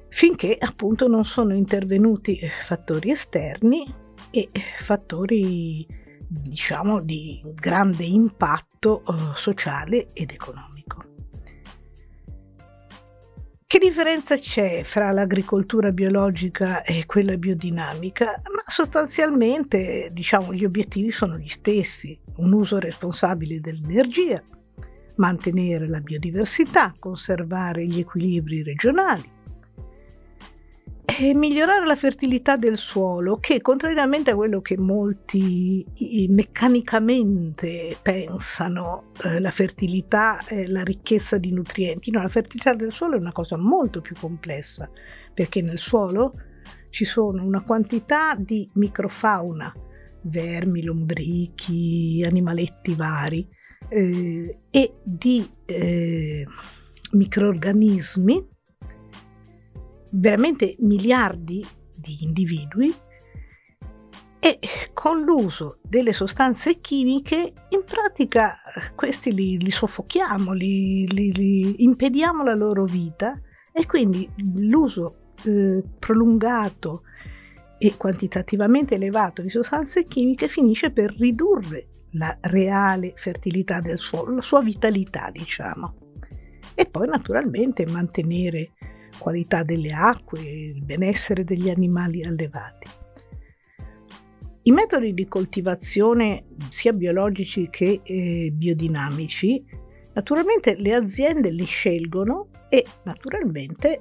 finché appunto non sono intervenuti fattori esterni e fattori diciamo di grande impatto eh, sociale ed economico. Che differenza c'è fra l'agricoltura biologica e quella biodinamica? Ma sostanzialmente, diciamo, gli obiettivi sono gli stessi: un uso responsabile dell'energia, mantenere la biodiversità, conservare gli equilibri regionali, e migliorare la fertilità del suolo che contrariamente a quello che molti meccanicamente pensano eh, la fertilità è la ricchezza di nutrienti no la fertilità del suolo è una cosa molto più complessa perché nel suolo ci sono una quantità di microfauna vermi, lombrichi, animaletti vari eh, e di eh, microorganismi, veramente miliardi di individui e con l'uso delle sostanze chimiche in pratica questi li, li soffochiamo, li, li, li, impediamo la loro vita e quindi l'uso eh, prolungato e quantitativamente elevato di sostanze chimiche finisce per ridurre la reale fertilità del suolo, la sua vitalità, diciamo. E poi naturalmente mantenere qualità delle acque e il benessere degli animali allevati. I metodi di coltivazione sia biologici che eh, biodinamici, naturalmente le aziende li scelgono e naturalmente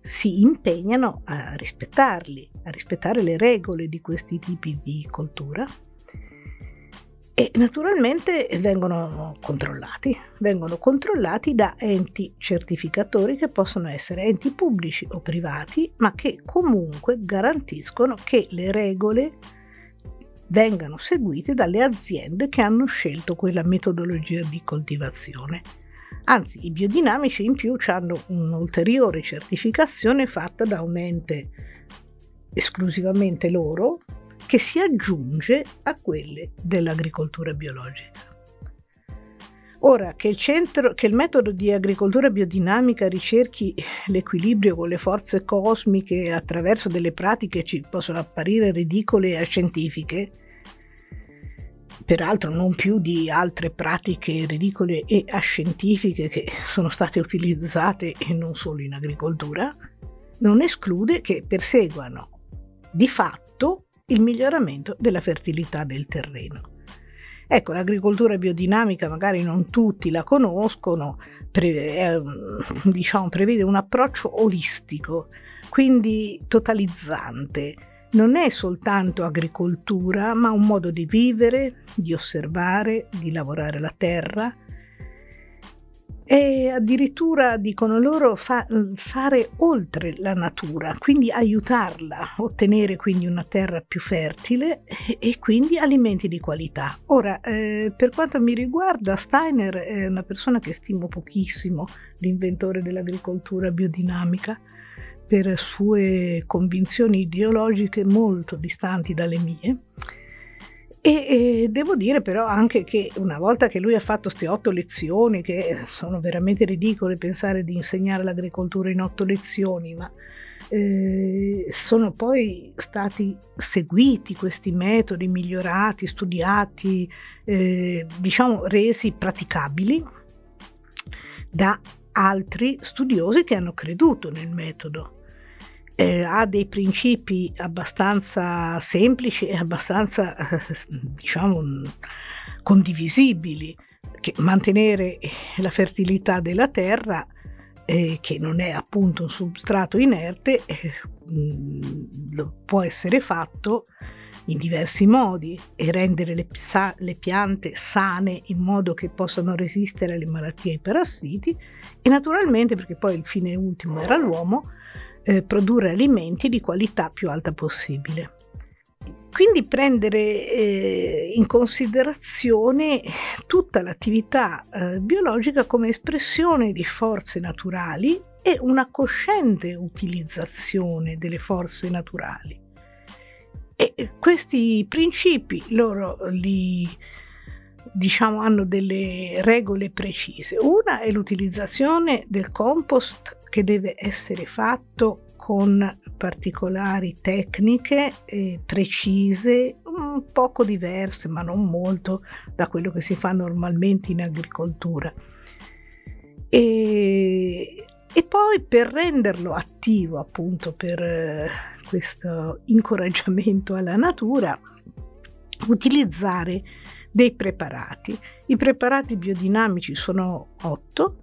si impegnano a rispettarli, a rispettare le regole di questi tipi di coltura e naturalmente vengono controllati, vengono controllati da enti certificatori che possono essere enti pubblici o privati, ma che comunque garantiscono che le regole vengano seguite dalle aziende che hanno scelto quella metodologia di coltivazione. Anzi, i biodinamici in più hanno un'ulteriore certificazione fatta da un ente esclusivamente loro, che si aggiunge a quelle dell'agricoltura biologica. Ora, che il, centro, che il, metodo di agricoltura biodinamica ricerchi l'equilibrio con le forze cosmiche attraverso delle pratiche che ci possono apparire ridicole e scientifiche, peraltro non più di altre pratiche ridicole e ascientifiche che sono state utilizzate e non solo in agricoltura, non esclude che perseguano di fatto il miglioramento della fertilità del terreno. Ecco, l'agricoltura biodinamica magari non tutti la conoscono, pre- (laughs) diciamo, prevede un approccio olistico, quindi totalizzante. Non è soltanto agricoltura, ma un modo di vivere, di osservare, di lavorare la terra, e addirittura dicono loro fa, fare oltre la natura, quindi aiutarla, ottenere quindi una terra più fertile e, quindi alimenti di qualità. Ora, eh, per quanto mi riguarda, Steiner è una persona che stimo pochissimo, l'inventore dell'agricoltura biodinamica, per sue convinzioni ideologiche molto distanti dalle mie e, e, devo dire però anche che una volta che lui ha fatto queste otto lezioni, che sono veramente ridicole pensare di insegnare l'agricoltura in otto lezioni, ma eh, sono poi stati seguiti questi metodi, migliorati, studiati, eh, diciamo resi praticabili da altri studiosi che hanno creduto nel metodo eh, ha dei principi abbastanza semplici e abbastanza, eh, diciamo, condivisibili, che mantenere la fertilità della terra, eh, che non è appunto un substrato inerte, eh, può essere fatto in diversi modi e rendere le, le, piante sane in modo che possano resistere alle malattie e ai parassiti. E naturalmente perché poi il fine ultimo era l'uomo eh, produrre alimenti di qualità più alta possibile. Quindi prendere eh, in considerazione tutta l'attività eh, biologica come espressione di forze naturali e una cosciente utilizzazione delle forze naturali. E questi principi loro li diciamo hanno delle regole precise. Una è l'utilizzazione del compost che deve essere fatto con particolari tecniche eh, precise, un poco diverse, ma non molto da quello che si fa normalmente in agricoltura. E, e poi per renderlo attivo, appunto, per eh, questo incoraggiamento alla natura, utilizzare dei preparati. I preparati biodinamici sono otto,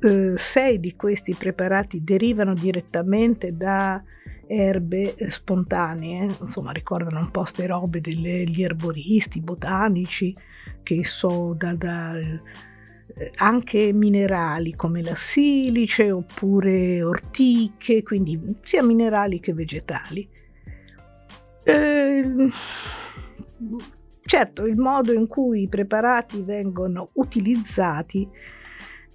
eh, sei di questi preparati derivano direttamente da erbe spontanee, insomma ricordano un po' queste robe degli erboristi, botanici, che so da, da eh, anche minerali come la silice oppure ortiche, quindi sia minerali che vegetali. Eh, certo, il modo in cui i preparati vengono utilizzati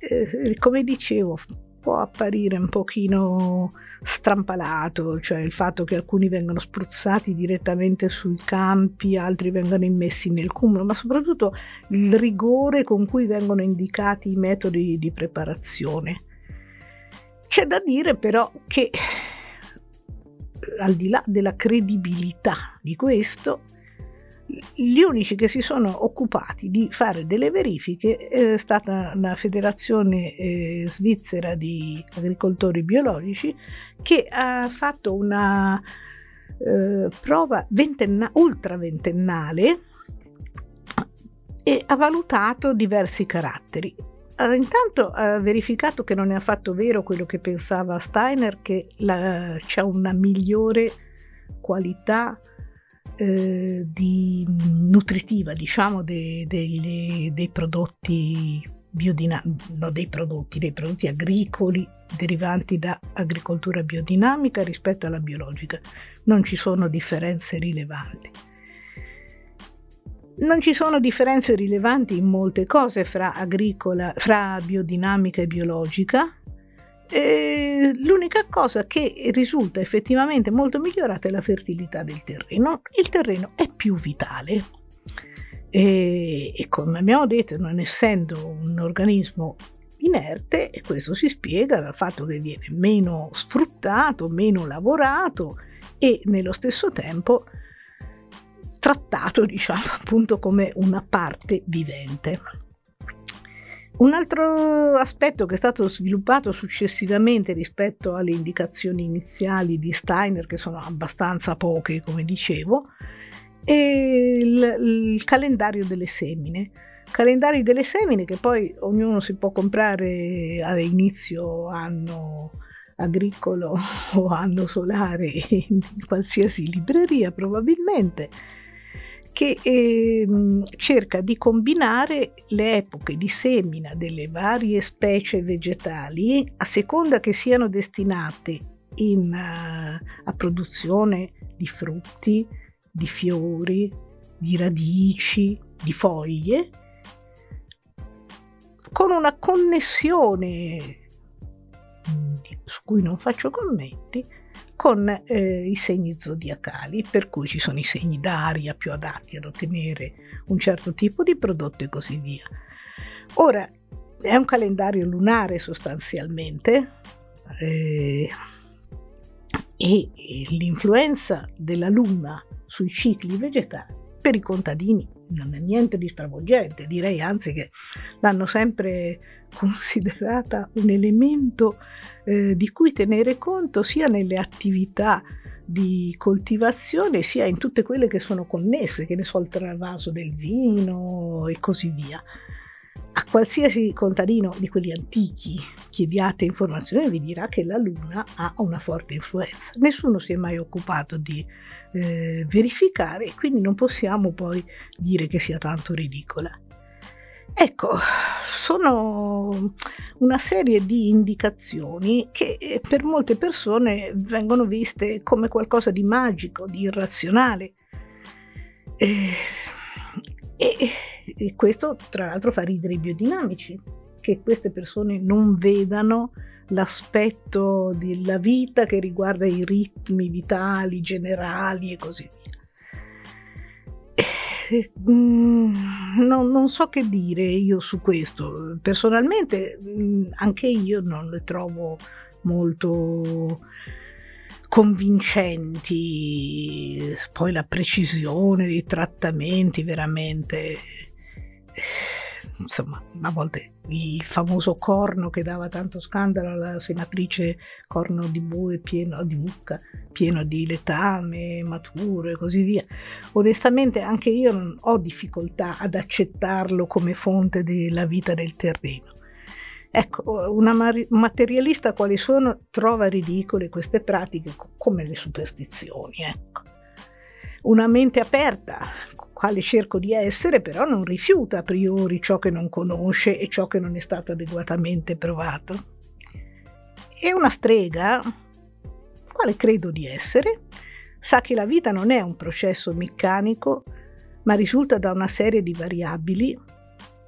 eh, come dicevo, può apparire un pochino strampalato, cioè il fatto che alcuni vengano spruzzati direttamente sui campi, altri vengano immessi nel cumulo, ma soprattutto il rigore con cui vengono indicati i metodi di preparazione. C'è da dire però che al di là della credibilità di questo, gli unici che si sono occupati di fare delle verifiche è stata la Federazione eh, Svizzera di Agricoltori Biologici che ha fatto una eh, prova ventenna- ultraventennale e ha valutato diversi caratteri. Allora, intanto ha verificato che non è affatto vero quello che pensava Steiner, che la, c'è una migliore qualità eh, di, nutritiva diciamo de, de, dei prodotti biodinamici, no, dei prodotti, dei prodotti agricoli derivanti da agricoltura biodinamica rispetto alla biologica. Non ci sono differenze rilevanti. Non ci sono differenze rilevanti in molte cose fra, agricola, fra biodinamica e biologica, eh, l'unica cosa che risulta effettivamente molto migliorata è la fertilità del terreno. Il terreno è più vitale e, e come abbiamo detto, non essendo un organismo inerte, questo si spiega dal fatto che viene meno sfruttato, meno lavorato e nello stesso tempo trattato, diciamo, appunto come una parte vivente. Un altro aspetto che è stato sviluppato successivamente rispetto alle indicazioni iniziali di Steiner, che sono abbastanza poche, come dicevo, è il, il calendario delle semine. Calendari delle semine che poi ognuno si può comprare a inizio anno agricolo (laughs) o anno solare in qualsiasi libreria probabilmente che eh, cerca di combinare le epoche di semina delle varie specie vegetali a seconda che siano destinate in, uh, a produzione di frutti, di fiori, di radici, di foglie, con una connessione mm, su cui non faccio commenti con eh, i segni zodiacali, per cui ci sono i segni d'aria più adatti ad ottenere un certo tipo di prodotto e così via. Ora, è un calendario lunare sostanzialmente eh, e l'influenza della luna sui cicli vegetali per i contadini non è niente di stravolgente, direi anzi che l'hanno sempre (laughs) considerata un elemento eh, di cui tenere conto sia nelle attività di coltivazione sia in tutte quelle che sono connesse, che ne so, il travaso del vino e così via. A qualsiasi contadino di quelli antichi chiediate informazioni vi dirà che la Luna ha una forte influenza. Nessuno si è mai occupato di eh, verificare e quindi non possiamo poi dire che sia tanto ridicola. Ecco, sono una serie di indicazioni che eh, per molte persone vengono viste come qualcosa di magico, di irrazionale. Eh, e, e questo tra l'altro fa ridere i biodinamici, che queste persone non vedano l'aspetto della vita che riguarda i ritmi vitali, generali e così via. Eh, mm, non, non, so che dire io su questo. Personalmente mm, anche io non le trovo molto convincenti, poi la precisione dei trattamenti veramente insomma, a volte il famoso corno che dava tanto scandalo alla senatrice corno di bue pieno di mucca, pieno di letame maturo e così via. Onestamente anche io non ho difficoltà ad accettarlo come fonte della vita del terreno. Ecco, una materialista quali sono trova ridicole queste pratiche come le superstizioni. Ecco. Una mente aperta, quale cerco di essere, però non rifiuta a priori ciò che non conosce e ciò che non è stato adeguatamente provato. E una strega, quale credo di essere, sa che la vita non è un processo meccanico, ma risulta da una serie di variabili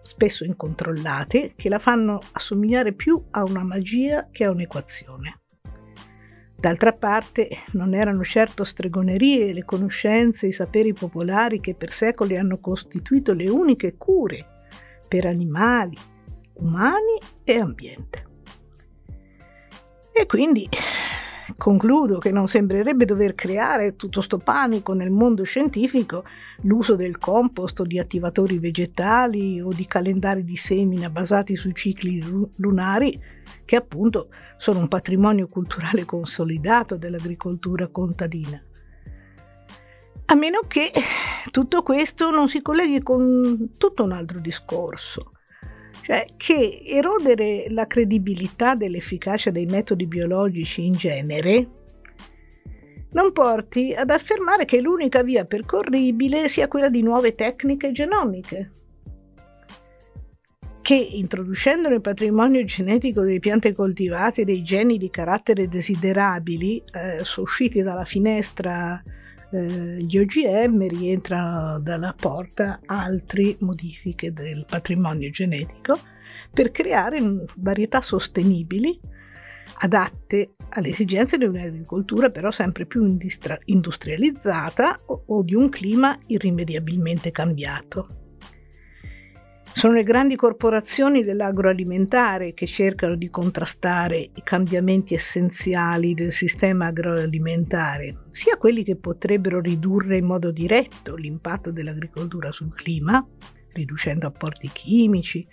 spesso incontrollate, che la fanno assomigliare più a una magia che a un'equazione. D'altra parte non erano certo stregonerie le conoscenze e i saperi popolari che per secoli hanno costituito le uniche cure per animali, umani e ambiente. E quindi concludo che non sembrerebbe dover creare tutto sto panico nel mondo scientifico l'uso del compost o di attivatori vegetali o di calendari di semina basati sui cicli lunari che appunto sono un patrimonio culturale consolidato dell'agricoltura contadina. A meno che tutto questo non si colleghi con tutto un altro discorso, cioè che erodere la credibilità dell'efficacia dei metodi biologici in genere non porti ad affermare che l'unica via percorribile sia quella di nuove tecniche genomiche, che introducendo nel patrimonio genetico delle piante coltivate dei geni di carattere desiderabili, eh, usciti dalla finestra eh, gli OGM rientrano dalla porta altre modifiche del patrimonio genetico per creare varietà sostenibili adatte alle esigenze di un'agricoltura però sempre più industrializzata o, o di un clima irrimediabilmente cambiato. Sono le grandi corporazioni dell'agroalimentare che cercano di contrastare i cambiamenti essenziali del sistema agroalimentare, sia quelli che potrebbero ridurre in modo diretto l'impatto dell'agricoltura sul clima, riducendo apporti chimici,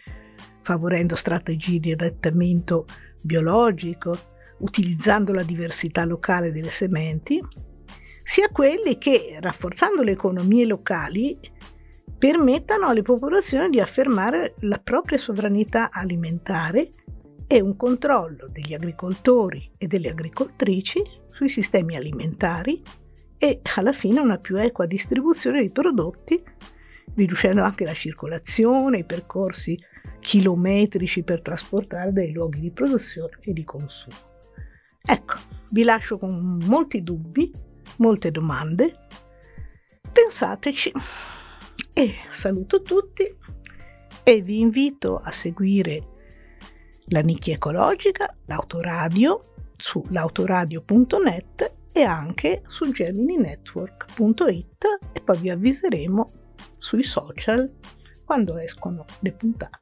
favorendo strategie di adattamento biologico, utilizzando la diversità locale delle sementi, sia quelli che, rafforzando le economie locali, permettano alle popolazioni di affermare la propria sovranità alimentare e un controllo degli agricoltori e delle agricoltrici sui sistemi alimentari e alla fine una più equa distribuzione dei prodotti, riducendo anche la circolazione, i percorsi chilometrici per trasportare dai luoghi di produzione e di consumo. Ecco, vi lascio con molti dubbi, molte domande. Pensateci. E saluto tutti e vi invito a seguire la nicchia ecologica, l'autoradio su l'autoradio.net e anche su gemininetwork.it e poi vi avviseremo sui social quando escono le puntate.